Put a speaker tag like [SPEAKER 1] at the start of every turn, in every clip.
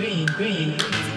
[SPEAKER 1] green, green,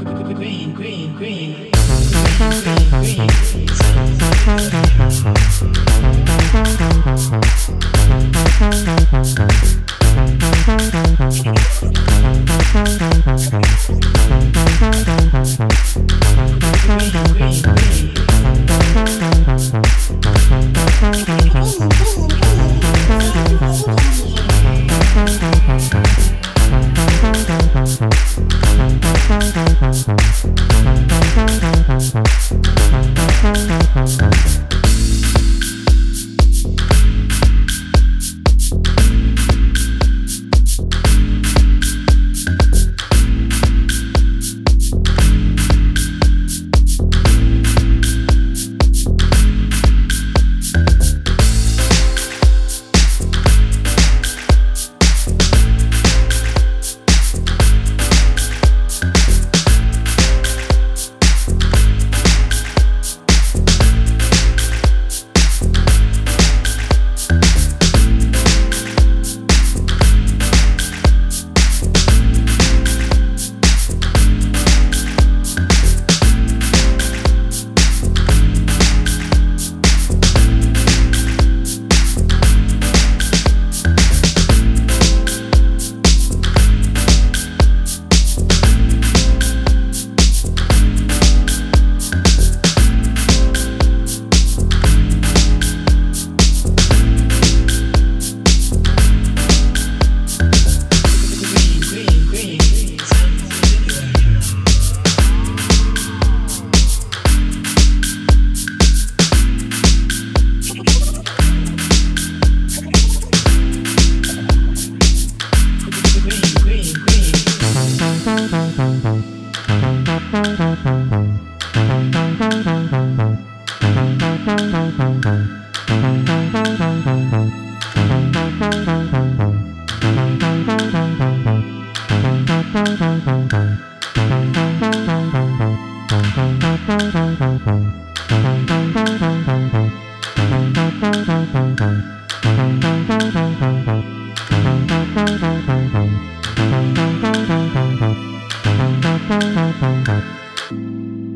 [SPEAKER 1] Green,
[SPEAKER 2] green, green. Green,
[SPEAKER 1] green, green.
[SPEAKER 2] Música